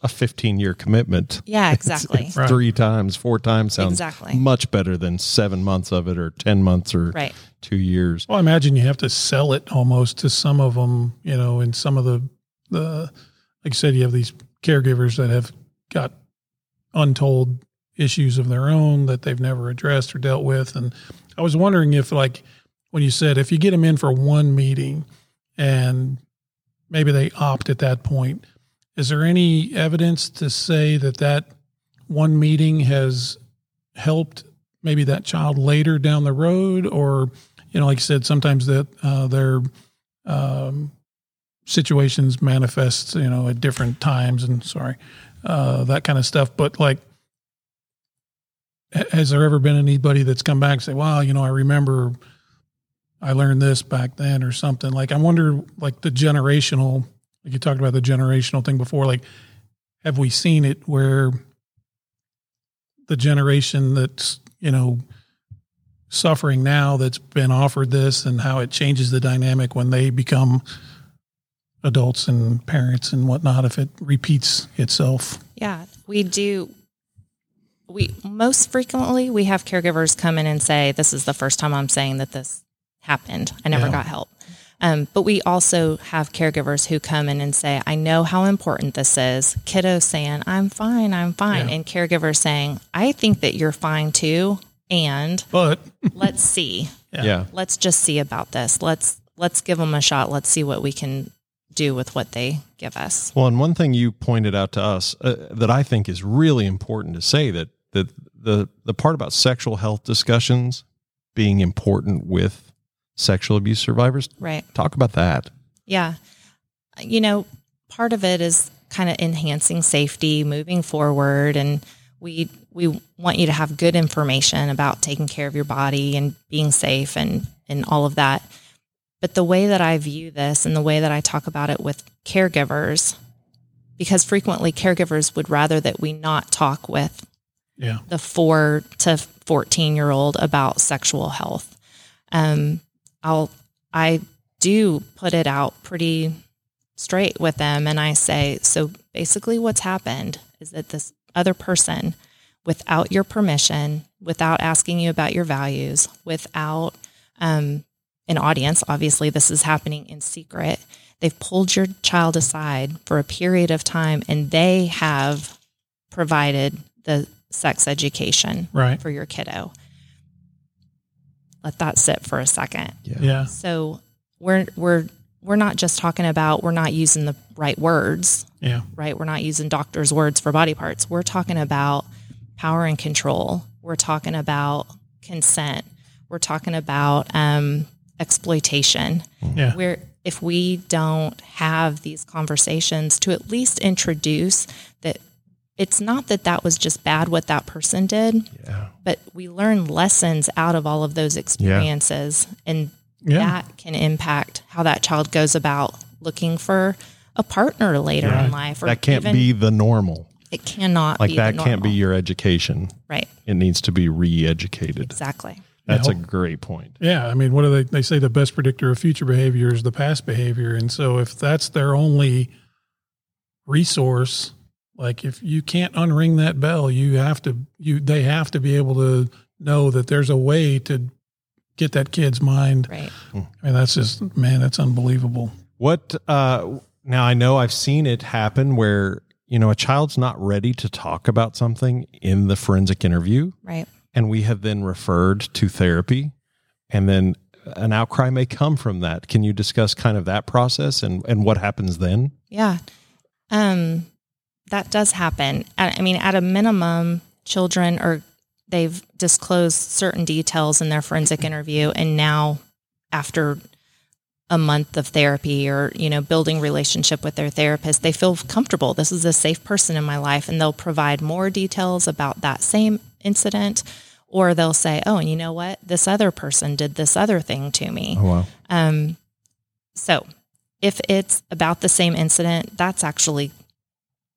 a 15 year commitment. Yeah, exactly. it's Right. Three times, four times sounds Exactly. much better than seven months of it or 10 months or Right. two years. Well, I imagine you have to sell it almost to some of them, you know, and some of the, the, like you said, you have these caregivers that have got untold issues of their own that they've never addressed or dealt with. And I was wondering if, like, when you said if you get them in for one meeting and maybe they opt at that point, is there any evidence to say that that one meeting has helped maybe that child later down the road? Or you know like you said sometimes that uh, their um, situations manifest you know at different times and sorry uh, that kind of stuff. But like has there ever been anybody that's come back and say wow you know i remember i learned this back then or something? Like i wonder like the generational like you talked about the generational thing before like have we seen it where the generation that's you know suffering now that's been offered this and how it changes the dynamic when they become adults and parents and whatnot if it repeats itself Yeah, we do. We most frequently we have caregivers come in and say, "This is the first time I'm saying that this happened. I never Yeah. got help." Um, but we also have caregivers who come in and say, "I know how important this is." Kiddo saying, "I'm fine, I'm fine," Yeah. and caregivers saying, "I think that you're fine too." And but let's see. Yeah. Yeah. Let's just see about this. Let's let's give them a shot. Let's see what we can do with what they give us. Well, and one thing you pointed out to us uh, that I think is really important to say that that the the part about sexual health discussions being important with sexual abuse survivors. Right. Talk about that. Yeah. You know, part of it is kind of enhancing safety, moving forward and we we want you to have good information about taking care of your body and being safe and and all of that. But the way that I view this and the way that I talk about it with caregivers because frequently caregivers would rather that we not talk with yeah the four to 14 year old about sexual health. Um, I'll, I do put it out pretty straight with them. And I say, so basically what's happened is that this other person, without your permission, without asking you about your values, without, um, an audience, obviously this is happening in secret. They've pulled your child aside for a period of time and they have provided the sex education right for your kiddo. Let that sit for a second. yeah So we're we're we're not just talking about we're not using the right words, yeah right? We're not using doctors' words for body parts. We're talking about power and control. We're talking about consent. We're talking about um, exploitation. yeah Where if we don't have these conversations to at least introduce that it's not that that was just bad what that person did, Yeah. but we learn lessons out of all of those experiences and Yeah. that can impact how that child goes about looking for a partner later in life or That can't even- be the normal. it cannot Like be that the can't be your education. right It needs to be re-educated. exactly That's a great point. Yeah, I mean, what do they? They say the best predictor of future behavior is the past behavior, and so if that's their only resource, like if you can't unring that bell, you have to. You they have to be able to know that there's a way to get that kid's mind. right I mean, that's just man, that's unbelievable. What uh now I know I've seen it happen where, you know, a child's not ready to talk about something in the forensic interview right and we have then referred to therapy and then an outcry may come from that. Can you discuss kind of that process and and what happens then? Yeah. Um, that does happen. I I mean, at a minimum, children are they've disclosed certain details in their forensic interview, and now after a month of therapy or you know building relationship with their therapist they feel comfortable this is a safe person in my life and they'll provide more details about that same incident or they'll say oh and you know what this other person did this other thing to me Oh, wow. um, so if it's about the same incident, that's actually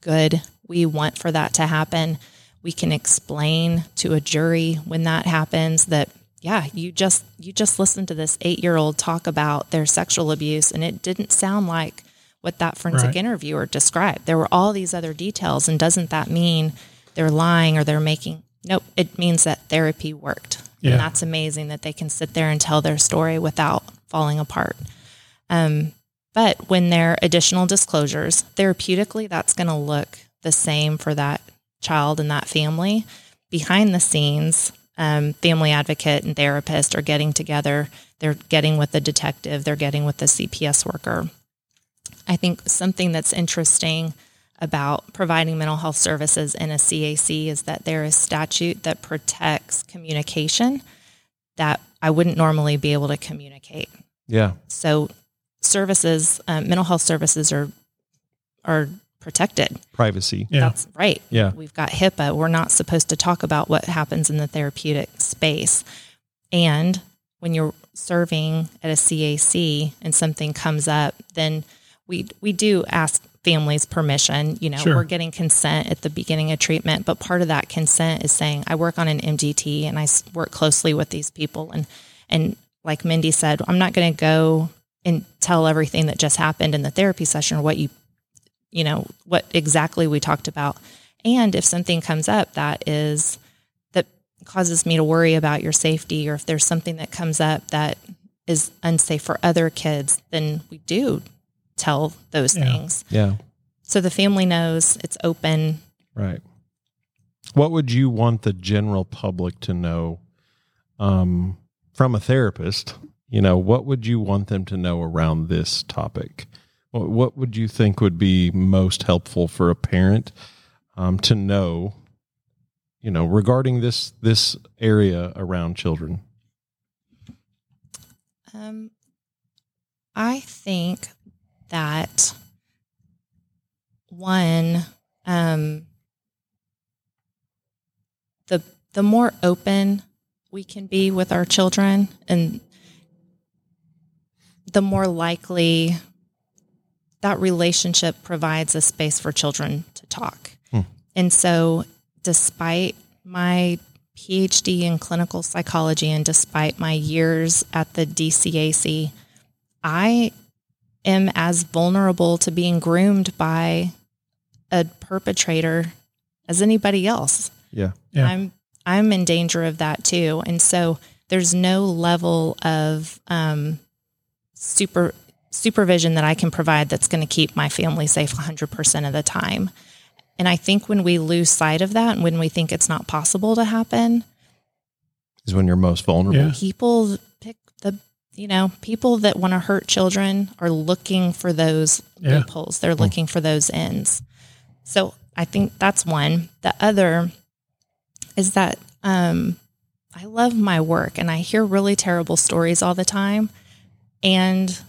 good. We want for that to happen. We can explain to a jury when that happens that yeah, you just you just listened to this 8-year-old talk about their sexual abuse and it didn't sound like what that forensic Right. interviewer described. There were all these other details and doesn't that mean they're lying or they're making Nope, it means that therapy worked. Yeah. And that's amazing that they can sit there and tell their story without falling apart. Um, but when there are additional disclosures, therapeutically, that's going to look the same for that child and that family. Behind the scenes, um, family advocate and therapist are getting together. They're getting with the detective, they're getting with the CPS worker. I think something that's interesting about providing mental health services in a CAC is that there is statute that protects communication that I wouldn't normally be able to communicate. Yeah. So services, um, mental health services are are protected. Privacy. Yeah. That's right. Yeah. We've got HIPAA. We're not supposed to talk about what happens in the therapeutic space. And when you're serving at a CAC and something comes up, then we we do ask families permission. You know, Sure. we're getting consent at the beginning of treatment, but part of that consent is saying I work on an MDT and I work closely with these people and and like Mindy said, I'm not going to go and tell everything that just happened in the therapy session or what you you know what exactly we talked about and if something comes up that is that causes me to worry about your safety or if there's something that comes up that is unsafe for other kids then we do tell those Yeah. things Yeah. so the family knows it's open Right. What would you want the general public to know um, from a therapist? You know, what would you want them to know around this topic? What, would you think would be most helpful for a parent um, to know? You know, regarding this this area around children. Um, I think that one, um, the the more open we can be with our children, and the more likely that relationship provides a space for children to talk. And so, despite my PhD in clinical psychology and despite my years at the DCAC, I am as vulnerable to being groomed by a perpetrator as anybody else. Yeah. Yeah. I'm I'm in danger of that too. And so there's no level of um, super supervision that I can provide that's going to keep my family safe 100% of the time. And I think when we lose sight of that and when we think it's not possible to happen, Is when you're most vulnerable. Yeah. people pick the you know people that want to hurt children are looking for those Yeah. loopholes they're looking for those ends so i think that's one the other is that um, i love my work and i hear really terrible stories all the time and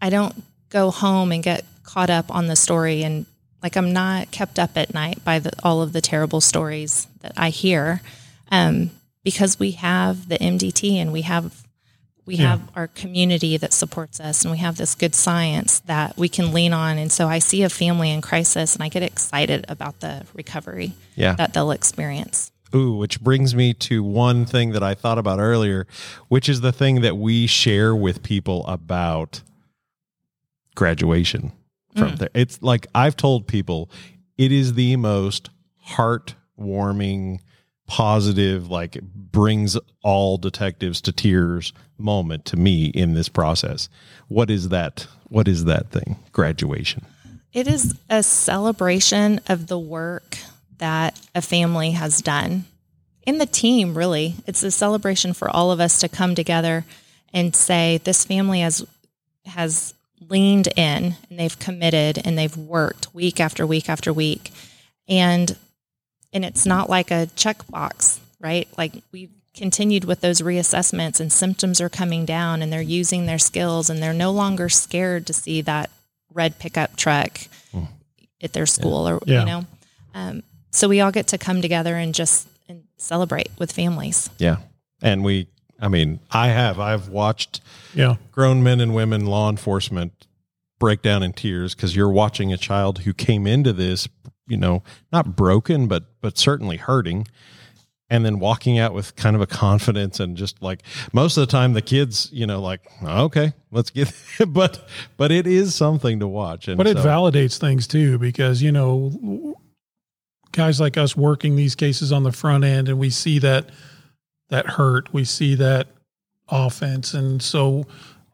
i don't go home and get caught up on the story and like i'm not kept up at night by the, all of the terrible stories that i hear um, because we have the MDT and we have we Yeah. have our community that supports us and we have this good science that we can lean on and so I see a family in crisis and I get excited about the recovery Yeah. that they'll experience. Ooh, which brings me to one thing that I thought about earlier, which is the thing that we share with people about graduation from mm. there. It's like I've told people it is the most heartwarming, positive, like brings all detectives to tears moment to me in this process. What is that? What is that thing? Graduation. It is a celebration of the work that a family has done. In the team, really. It's a celebration for all of us to come together and say this family has has leaned in and they've committed and they've worked week after week after week. And and it's not like a checkbox, right? Like we've continued with those reassessments and symptoms are coming down and they're using their skills and they're no longer scared to see that red pickup truck at their school or Yeah. you know um, so we all get to come together and just and celebrate with families Yeah. And we, I mean, I have, I've watched Yeah. grown men and women law enforcement break down in tears because you're watching a child who came into this, you know, not broken, but, but certainly hurting. And then walking out with kind of a confidence and just like most of the time, the kids, you know, like, okay, let's get, but, but it is something to watch. And But it so- validates things too, because you know, guys like us working these cases on the front end, and we see that that hurt, we see that offense, and so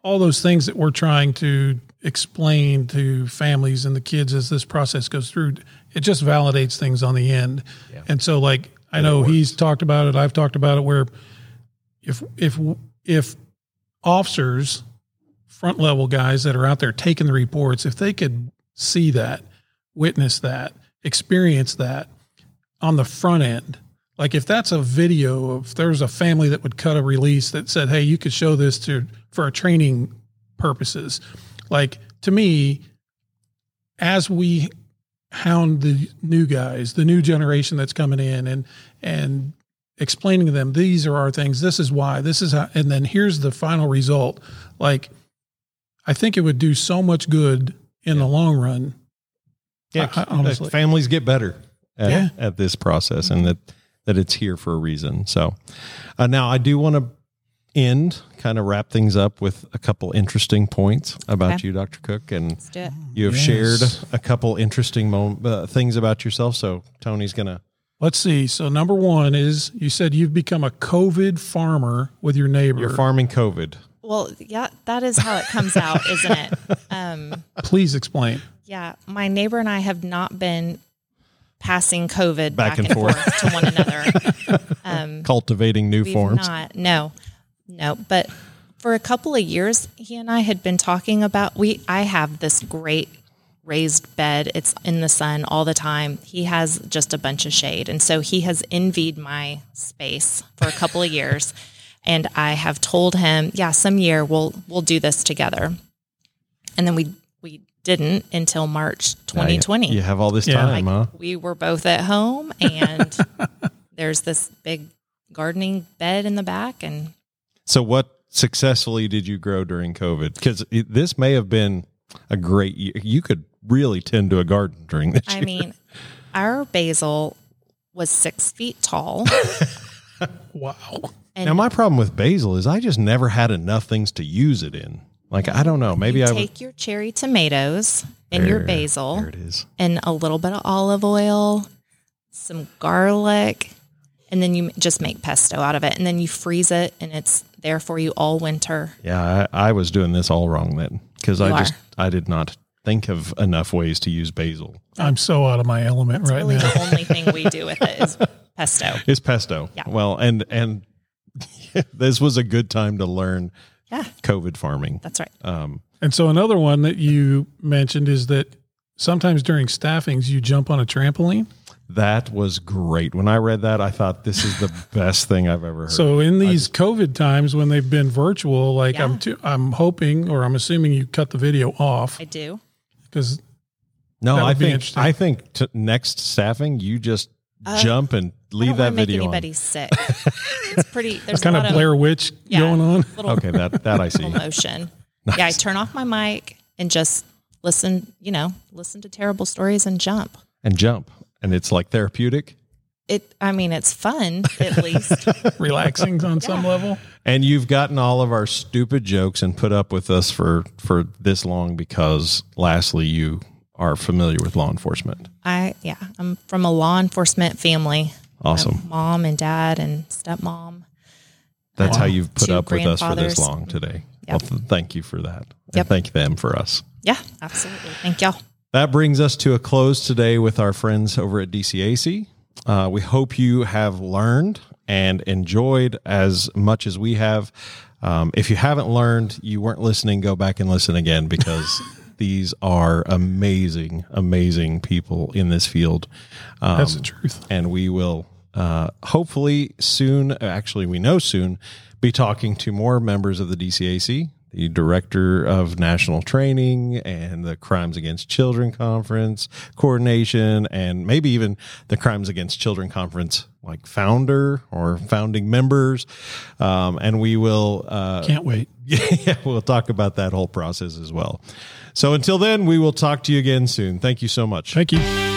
all those things that we're trying to explain to families and the kids as this process goes through, it just validates things on the end. And so, like I know he's talked about it, I've talked about it, where if if if officers front level guys that are out there taking the reports, if they could see that, witness that, experience that on the front end, like if that's a video, if there's a family that would cut a release that said, "Hey, you could show this to for a training purposes," like to me, as we hound the new guys, the new generation that's coming in, and and explaining to them these are our things, this is why, this is how, and then here's the final result, like. I think it would do so much good in the long run. yeah, I honestly- families get better at, Yeah. at this process and that, that it's here for a reason. So uh, now I do want to end, kind of wrap things up with a couple interesting points about Okay. you, Dr. Cook. And let's do it you have Yes. shared a couple interesting mom- uh, things about yourself. So Tony's going to, Let's see. So number one is you said you've become a COVID farmer with your neighbor. you're farming COVID. well yeah that is how it comes out isn't it um, Please explain. Yeah, my neighbor and I have not been passing COVID Back back, and and, forth. forth. to one another. Um, Cultivating new forms. not, no, no. But for a couple of years, he and I had been talking about we. I have this great raised bed. It's in the sun all the time. He has just a bunch of shade, and so he has envied my space for a couple of years. And I have told him, yeah, some year we'll we'll do this together. And then we we didn't until March Now you- 2020 You have all this Yeah. time, huh? we were both at home and there's this big gardening bed in the back and So, what successfully did you grow during COVID? Because this may have been a great year. You could really tend to a garden during this i year. mean our basil was six feet tall Wow. and now, my problem with basil is I just never had enough things to use it in. Like, I don't know. Maybe you I would. take your cherry tomatoes and your basil There it is. and a little bit of olive oil some garlic and then you just make pesto out of it and then you freeze it and it's there for you all winter Yeah, I, I was doing this all wrong then because I You just. I did not think of enough ways to use basil. I'm so out of my element right really now. the only thing we do with it is pesto It's pesto. Yeah. Well, and and this was a good time to learn yeah COVID farming. that's right Um, And so another one that you mentioned is that sometimes during staffings you jump on a trampoline. that was great. When I read that, I thought this is the best thing I've ever heard. So in these COVID times when they've been virtual, like I'm too, I'm hoping or I'm assuming you cut the video off I do. because no, I think. I think t- next staffing you just Uh, jump and I leave don't that want make video anybody on. sick. it's pretty. There's kind a of Blair Witch yeah, going on. Little, Okay, that that I see. little motion. Yeah, I turn off my mic and just listen. You know, listen to terrible stories and jump. And jump, and it's like therapeutic. It. I mean, it's fun at least. relaxing on some level. And you've gotten all of our stupid jokes and put up with us for for this long because, lastly, you are familiar with law enforcement. I yeah. I'm from a law enforcement family. Awesome. My mom and dad and stepmom. That's how you've put up with us for this long today. Yep. Well, th- thank you for that. And Yep. thank them for us. Yeah, absolutely. Thank y'all. That brings us to a close today with our friends over at DCAC. Uh, we hope you have learned and enjoyed as much as we have. Um, if you haven't learned, you weren't listening, go back and listen again because these are amazing, amazing people in this field. Um, That's the truth. and we will uh, hopefully soon, actually, we know soon, be talking to more members of the DCAC, the director of national training and the Crimes Against Children Conference coordination, and maybe even the Crimes Against Children Conference like founder or founding members. Um, and we will. Uh, Can't wait. yeah, we'll talk about that whole process as well. So until then, we will talk to you again soon. Thank you so much. Thank you.